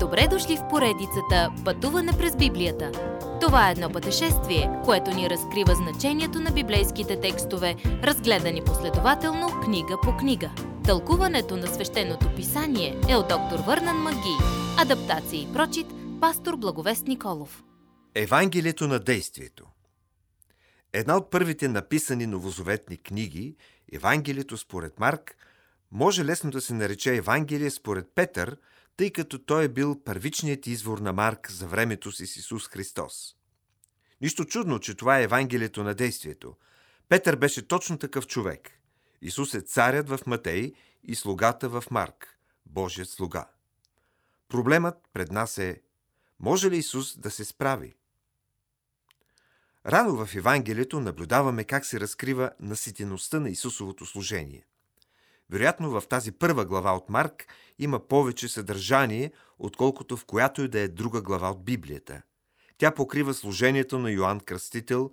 Добре дошли в поредицата Пътуване през Библията. Това е едно пътешествие, което ни разкрива значението на библейските текстове, разгледани последователно книга по книга. Тълкуването на свещеното писание е от доктор Върнан Маги. Адаптация и прочит, пастор Благовест Николов. Евангелието на действието Една от първите написани новозаветни книги, Евангелието според Марк, може лесно да се нарече Евангелие според Петър, тъй като той е бил първичният извор на Марк за времето си с Исус Христос. Нищо чудно, че това е Евангелието на действието. Петър беше точно такъв човек. Исус е царят в Матей и слугата в Марк, Божият слуга. Проблемът пред нас е, може ли Исус да се справи? Рано в Евангелието наблюдаваме как се разкрива наситеността на Исусовото служение. Вероятно в тази първа глава от Марк има повече съдържание, отколкото в която и да е друга глава от Библията. Тя покрива служението на Йоанн Кръстител,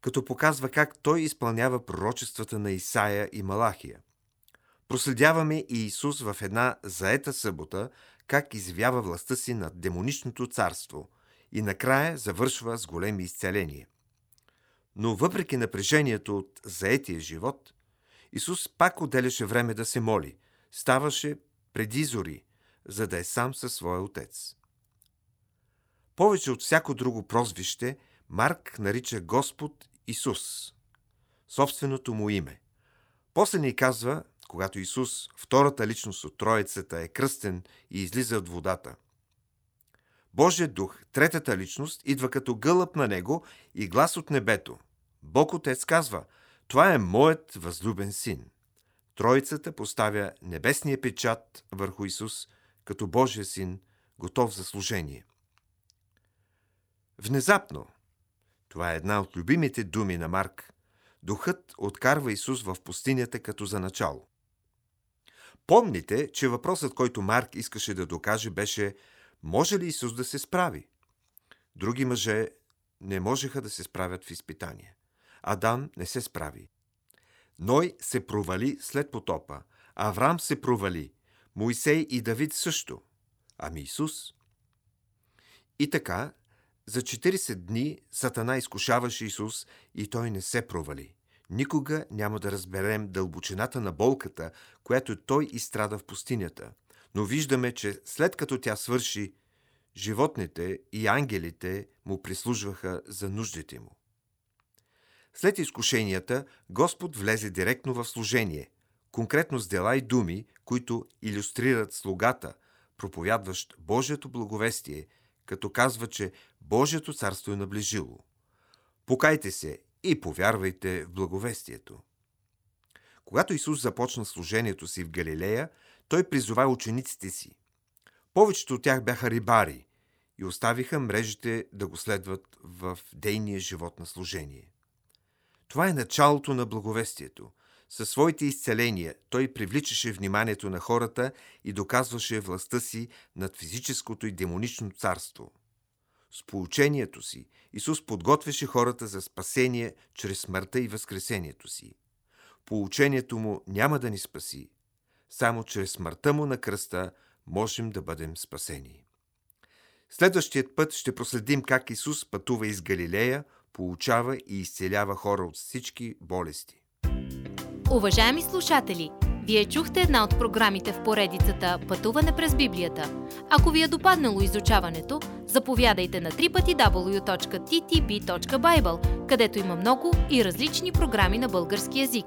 като показва как той изпълнява пророчествата на Исаия и Малахия. Проследяваме и Исус в една заета събота, как извява властта си над демоничното царство и накрая завършва с големи изцеления. Но въпреки напрежението от заетия живот, Исус пак отделяше време да се моли. Ставаше преди зори, за да е сам със своя отец. Повече от всяко друго прозвище, Марк нарича Господ Исус, собственото му име. После ни казва, когато Исус, втората личност от Троицата, е кръстен и излиза от водата. Божият дух, третата личност, идва като гълъб на него и глас от небето. Бог Отец казва – това е моят възлюбен син. Троицата поставя небесния печат върху Исус като Божия син, готов за служение. Внезапно, това е една от любимите думи на Марк, духът откарва Исус в пустинята като за начало. Помните, че въпросът, който Марк искаше да докаже, беше може ли Исус да се справи? Други мъже не можеха да се справят в изпитание. Адам не се справи. Ной се провали след потопа. Авраам се провали. Моисей и Давид също. Ами Исус? И така, за 40 дни Сатана изкушаваше Исус и той не се провали. Никога няма да разберем дълбочината на болката, която той изстрада в пустинята. Но виждаме, че след като тя свърши, животните и ангелите му прислужваха за нуждите му. След изкушенията, Господ влезе директно в служение, конкретно с дела и думи, които иллюстрират слугата, проповядващ Божието благовестие, като казва, че Божието царство е наближило. Покайте се и повярвайте в благовестието. Когато Исус започна служението си в Галилея, той призова учениците си. Повечето от тях бяха рибари и оставиха мрежите да го следват в дейния живот на служение. Това е началото на благовестието. Със своите изцеления той привличаше вниманието на хората и доказваше властта си над физическото и демонично царство. С поучението си Исус подготвяше хората за спасение чрез смъртта и възкресението си. Поучението му няма да ни спаси. Само чрез смъртта му на кръста можем да бъдем спасени. Следващият път ще проследим как Исус пътува из Галилея, получава и изцелява хора от всички болести. Уважаеми слушатели, вие чухте една от програмите в поредицата Пътуване през Библията. Ако ви е допаднало изучаването, заповядайте на www.ttb.bible, където има много и различни програми на български язик.